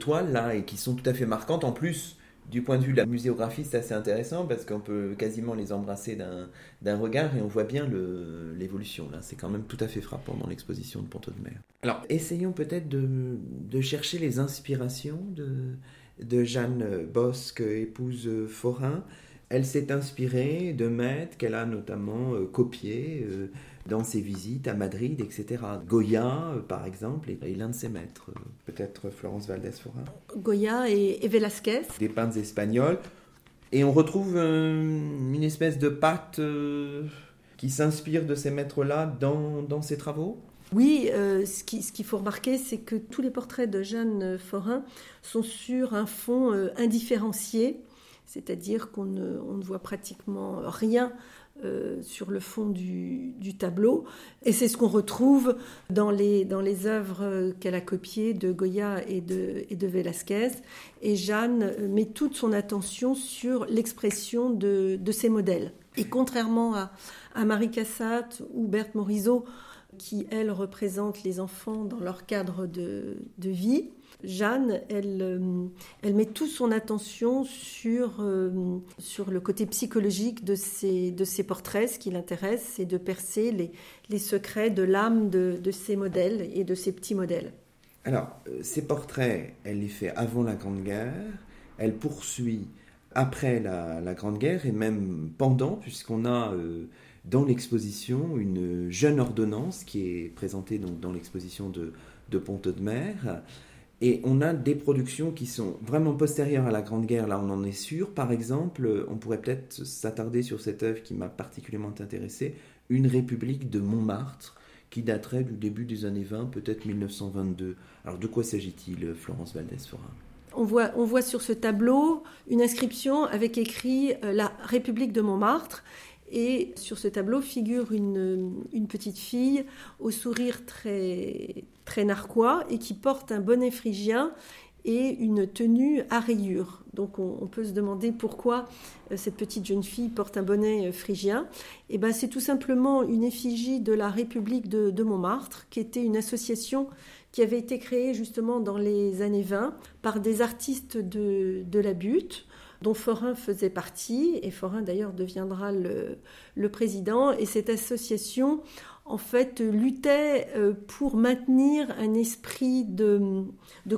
toiles là et qui sont tout à fait marquantes. En plus, du point de vue de la muséographie, c'est assez intéressant parce qu'on peut quasiment les embrasser d'un regard et on voit bien l'évolution. Là, c'est quand même tout à fait frappant dans l'exposition de Ponto de Mer. Alors, essayons peut-être de, chercher les inspirations de, de Jeanne Bosque, épouse Forain. Elle s'est inspirée de maîtres qu'elle a notamment euh, copiés. Euh, dans ses visites à Madrid, etc. Goya, euh, par exemple, est l'un de ses maîtres. Euh, peut-être Florence Valdés-Forin. Goya et, Velázquez. Des peintres espagnols. Et on retrouve euh, une espèce de patte qui s'inspire de ces maîtres-là dans, dans ses travaux? Oui, ce qu'il faut remarquer, c'est que tous les portraits de Jeanne Forain sont sur un fond indifférencié, c'est-à-dire qu'on on ne voit pratiquement rien euh, sur le fond du, tableau. Et c'est ce qu'on retrouve dans les, dans les œuvres qu'elle a copiées de Goya et de, et de Velázquez. Et Jeanne met toute son attention sur l'expression de, de ces modèles. Et contrairement à, à Marie Cassatt ou Berthe Morisot, qui, elles, représentent les enfants dans leur cadre de, de vie, Jeanne, elle, euh, elle met toute son attention sur, euh, sur le côté psychologique de ces, de portraits. Ce qui l'intéresse, c'est de percer les, les secrets de l'âme de, de ces modèles et de ces petits modèles. Alors, euh, ces portraits, elle les fait avant la Grande Guerre, elle poursuit après la, Grande Guerre et même pendant, puisqu'on a dans l'exposition une jeune ordonnance qui est présentée donc dans l'exposition de, de de Mer et on a des productions qui sont vraiment postérieures à la Grande Guerre, là on en est sûr. Par exemple, on pourrait peut-être s'attarder sur cette œuvre qui m'a particulièrement intéressé, Une République de Montmartre, qui daterait du début des années 20, peut-être 1922. Alors de quoi s'agit-il, Florence Valdès-Forin on voit, on voit sur ce tableau une inscription avec écrit euh, La République de Montmartre. Et sur ce tableau figure une, petite fille au sourire très, très narquois et qui porte un bonnet phrygien et une tenue à rayures. Donc on, peut se demander pourquoi euh, cette petite jeune fille porte un bonnet euh, phrygien. Et eh ben c'est tout simplement une effigie de la République de, Montmartre, qui était une association qui avait été créée justement dans les années 20 par des artistes de, de la butte dont Forain faisait partie, et Forain d'ailleurs deviendra le, le, président. Et cette association, en fait, luttait euh, pour maintenir un esprit de,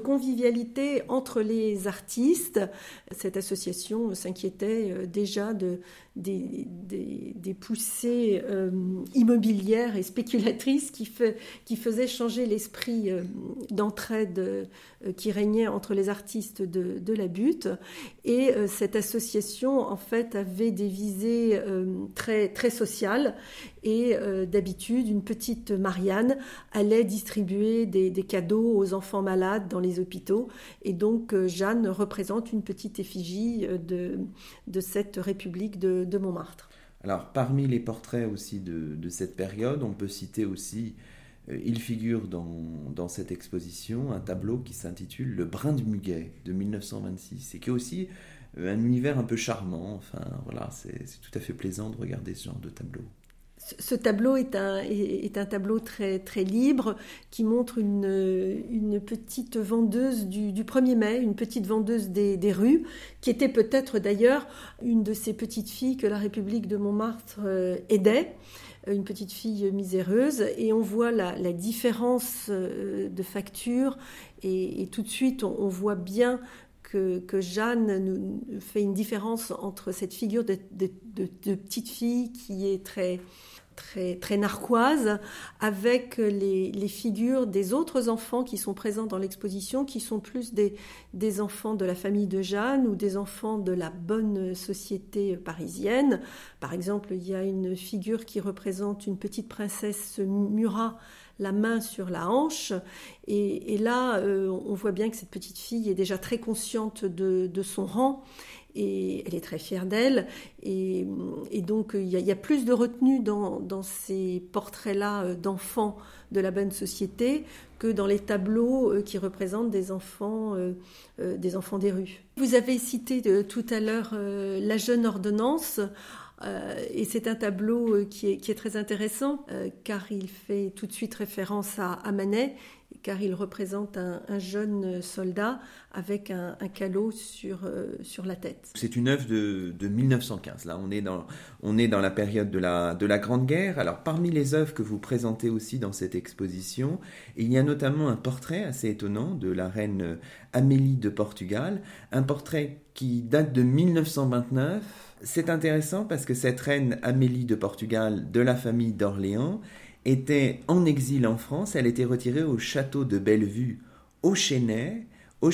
convivialité entre les artistes. Cette association s'inquiétait euh, déjà de, des, poussées euh, immobilières et spéculatrices qui, faisaient changer l'esprit d'entraide qui régnait entre les artistes de, la butte. Et cette association, en fait, avait des visées très, très sociales. Et d'habitude, une petite Marianne allait distribuer des, cadeaux aux enfants malades dans les hôpitaux. Et donc euh, Jeanne représente une petite effigie euh, de, de cette République de, Montmartre. Alors parmi les portraits aussi de, cette période, on peut citer aussi, euh, il figure dans, cette exposition un tableau qui s'intitule Le brin de muguet de 1926 et qui est aussi un univers un peu charmant. Enfin voilà, c'est tout à fait plaisant de regarder ce genre de tableau. Ce tableau est un, tableau très, libre qui montre une, petite vendeuse du, du, 1er mai, une petite vendeuse des, rues, qui était peut-être d'ailleurs une de ces petites filles que la République de Montmartre euh, aidait une petite fille miséreuse, et on voit la, différence euh, de facture, et, tout de suite on, voit bien que, Jeanne nous fait une différence entre cette figure de, petite fille qui est très, très, très narquoise avec les, figures des autres enfants qui sont présents dans l'exposition, qui sont plus des, enfants de la famille de Jeanne ou des enfants de la bonne société parisienne. Par exemple, il y a une figure qui représente une petite princesse Murat la main sur la hanche. Et, là, euh, on voit bien que cette petite fille est déjà très consciente de, son rang et elle est très fière d'elle. Et, donc, il y, a, plus de retenue dans, ces portraits-là euh, d'enfants de la bonne société que dans les tableaux euh, qui représentent des enfants, des enfants des rues. Vous avez cité tout à l'heure la jeune ordonnance. Euh, et c'est un tableau euh, qui est, très intéressant euh, car il fait tout de suite référence à, Manet, car il représente un, jeune soldat avec un, calot sur, sur la tête. C'est une œuvre de, 1915. Là, on est, dans, on est dans la période de la, de la Grande Guerre. Alors, parmi les œuvres que vous présentez aussi dans cette exposition, il y a notamment un portrait assez étonnant de la reine Amélie de Portugal, un portrait qui date de 1929 c'est intéressant parce que cette reine Amélie de Portugal, de la famille d'Orléans, était en exil en France. Elle était retirée au château de Bellevue, au Chesnay, au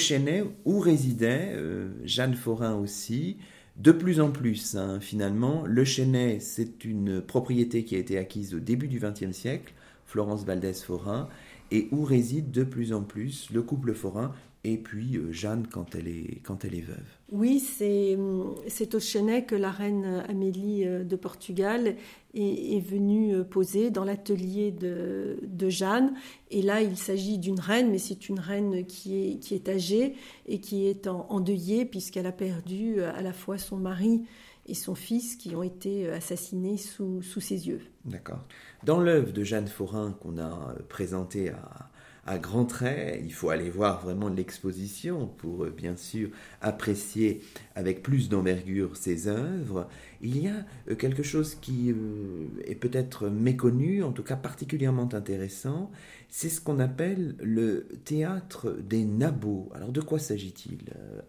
où résidait euh, Jeanne Forain aussi. De plus en plus, hein, finalement, le Chesnay, c'est une propriété qui a été acquise au début du XXe siècle, Florence Valdès Forain, et où réside de plus en plus le couple Forain et puis euh, Jeanne quand elle est, quand veuve. Oui, c'est au Chenet que la reine Amélie euh, de Portugal est, venue euh, poser dans l'atelier de, de, Jeanne. Et là, il s'agit d'une reine, mais c'est une reine qui est, qui est âgée et qui est endeuillée puisqu'elle a perdu à la fois son mari et son fils qui ont été assassinés sous, sous ses yeux. D'accord. Dans l'œuvre de Jeanne Forain qu'on a présentée à, à grands traits. Il faut aller voir vraiment l'exposition pour euh, bien sûr apprécier avec plus d'envergure ses œuvres. Il y a euh, quelque chose qui euh, est peut-être méconnu, en tout cas particulièrement intéressant, c'est ce qu'on appelle le théâtre des nabots. Alors de quoi s'agit-il,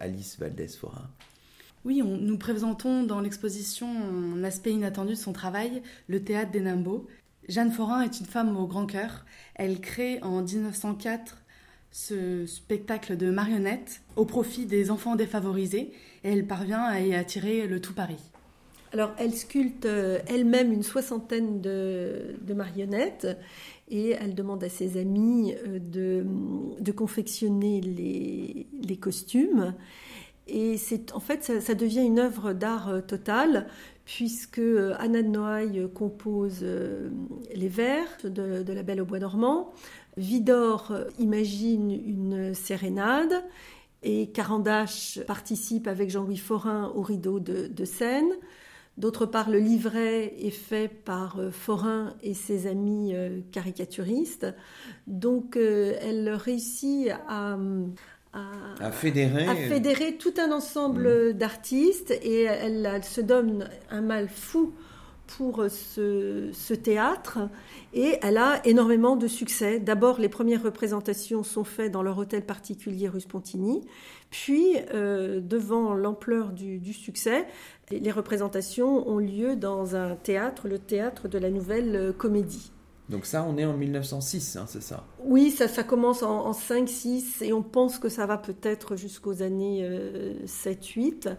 Alice Valdès-Forin oui, nous présentons dans l'exposition un aspect inattendu de son travail, le théâtre des Nabots. Jeanne Forain est une femme au grand cœur. Elle crée en 1904 ce spectacle de marionnettes au profit des enfants défavorisés et elle parvient à y attirer le tout Paris. Alors elle sculpte euh, elle-même une soixantaine de, marionnettes et elle demande à ses amis euh, de, confectionner les, costumes. Et c'est en fait ça, ça, devient une œuvre d'art euh, totale puisque euh, Anna de Noailles compose euh, les vers de, La Belle au Bois dormant, Vidor euh, imagine une sérénade, et Carandache participe avec Jean-Louis Forain au rideau de, de scène. D'autre part, le livret est fait par Forain et ses amis caricaturistes. Donc, elle réussit à, à, fédérer, tout un ensemble mm. d'artistes et elle, se donne un mal fou pour ce, théâtre et elle a énormément de succès. D'abord, les premières représentations sont faites dans leur hôtel particulier rue Spontini, puis euh, devant l'ampleur du, succès, les représentations ont lieu dans un théâtre, le théâtre de la Nouvelle Comédie. Donc ça, on est en 1906, hein, c'est ça Oui, ça, commence en, 5-6 et on pense que ça va peut-être jusqu'aux années 7-8. Euh,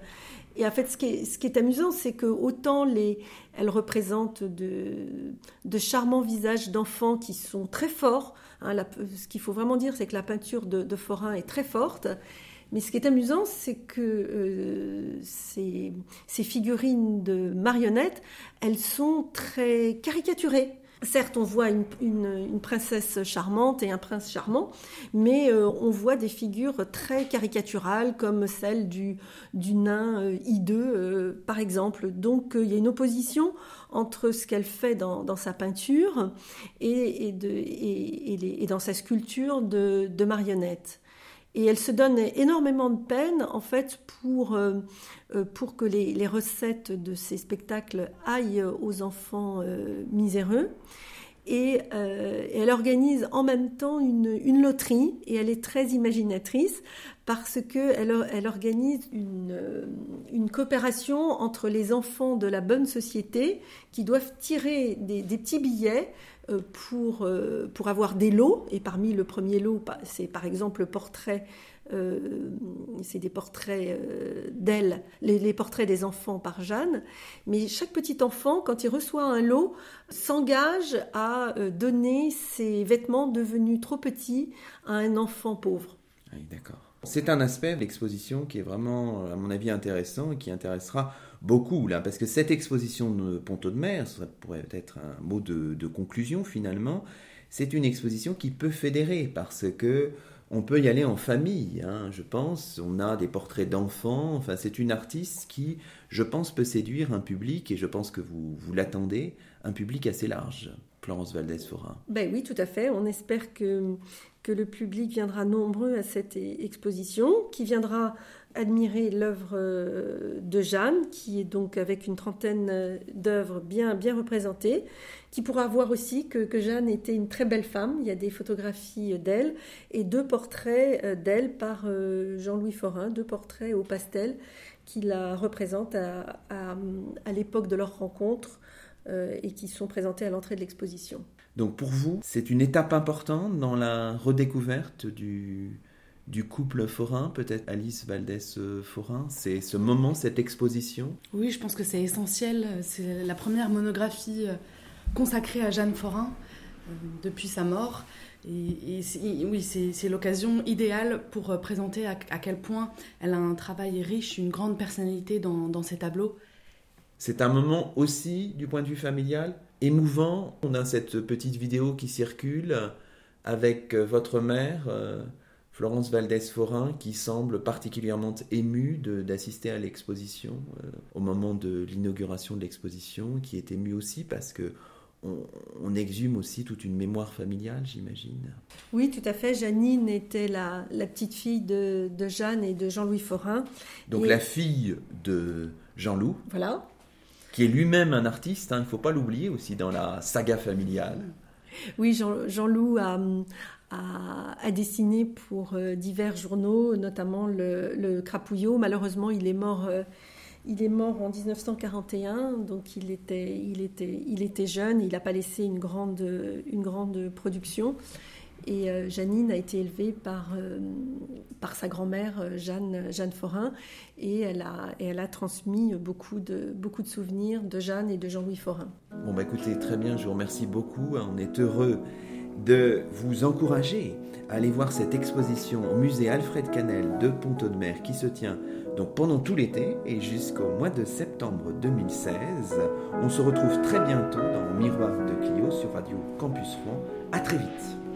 et en fait, ce qui est, amusant, c'est que autant les, elles représentent de, charmants visages d'enfants qui sont très forts. Hein, ce qu'il faut vraiment dire, c'est que la peinture de, de, Forain est très forte. Mais ce qui est amusant, c'est que euh, ces, figurines de marionnettes, elles sont très caricaturées. Certes, on voit une, princesse charmante et un prince charmant, mais euh, on voit des figures très caricaturales comme celle du, nain euh, hideux, euh, par exemple. Donc il y a une opposition entre ce qu'elle fait dans, sa peinture et, dans sa sculpture de marionnettes. Et elle se donne énormément de peine, en fait, pour, euh, euh, que les, recettes de ces spectacles aillent aux enfants euh, miséreux. Et, elle organise en même temps une, loterie, et elle est très imaginatrice, parce qu'elle elle organise une, une, coopération entre les enfants de la bonne société qui doivent tirer des, petits billets pour, euh, pour avoir des lots. Et parmi le premier lot, c'est par exemple le portrait, euh, c'est des portraits d'elle, les, portraits des enfants par Jeanne. Mais chaque petit enfant, quand il reçoit un lot, s'engage à donner ses vêtements devenus trop petits à un enfant pauvre. D'accord. C'est un aspect de l'exposition qui est vraiment, à mon avis, intéressant et qui intéressera beaucoup là, parce que cette exposition de Ponto de Mer, ça pourrait être un mot de, conclusion finalement, c'est une exposition qui peut fédérer parce que on peut y aller en famille, hein, je pense. On a des portraits d'enfants. Enfin, c'est une artiste qui, je pense, peut séduire un public, et je pense que vous, vous l'attendez, un public assez large. Florence Valdès-Forin. Ben oui, tout à fait. On espère que, que le public viendra nombreux à cette exposition, qui viendra admirer l'œuvre euh, de Jeanne, qui est donc avec une trentaine euh, d'œuvres bien, bien représentées, qui pourra voir aussi que, que, Jeanne était une très belle femme. Il y a des photographies d'elle et deux portraits euh, d'elle par Jean-Louis Forin, deux portraits au pastel qui la représentent à, à, l'époque de leur rencontre et qui sont présentés à l'entrée de l'exposition. Donc pour vous, c'est une étape importante dans la redécouverte du, du couple forain, peut-être Alice Valdès-Forain C'est ce moment, cette exposition? Oui, je pense que c'est essentiel. C'est la première monographie euh, consacrée à Jeanne Forain euh, depuis sa mort. Et, oui, c'est l'occasion idéale pour euh, présenter à, quel point elle a un travail riche, une grande personnalité dans, dans ses tableaux. C'est un moment aussi, du point de vue familial, émouvant. On a cette petite vidéo qui circule avec votre mère. Florence Valdès-Forin qui semble particulièrement émue d'assister à l'exposition euh, au moment de l'inauguration de l'exposition, qui est émue aussi parce que on, exhume aussi toute une mémoire familiale, j'imagine. Oui, tout à fait. Janine était la, petite fille de, Jeanne et de Jean-Louis Forin. Donc la fille de Jean-Loup. Voilà. Qui est lui-même un artiste, hein, il ne faut pas l'oublier aussi dans la saga familiale. Oui, Jean-Loup a, a, dessiné pour euh, divers journaux, notamment le, Crapouillot. Malheureusement, il est mort. Euh, il est mort en 1941, donc il était, il était, il était jeune, il n'a pas laissé une grande, une grande production. Et euh, Janine a été élevée par, par sa grand-mère Jeanne, Jeanne Forin et elle, a, et elle a transmis beaucoup de, beaucoup de souvenirs de Jeanne et de Jean-Louis Forin. Bon, bah écoutez, très bien, je vous remercie beaucoup. On est heureux de vous encourager à aller voir cette exposition au musée Alfred Canel de Pont-de-Mer qui se tient donc pendant tout l'été et jusqu'au mois de septembre 2016. On se retrouve très bientôt dans Miroir de Clio sur Radio Campus Rouen. À très vite.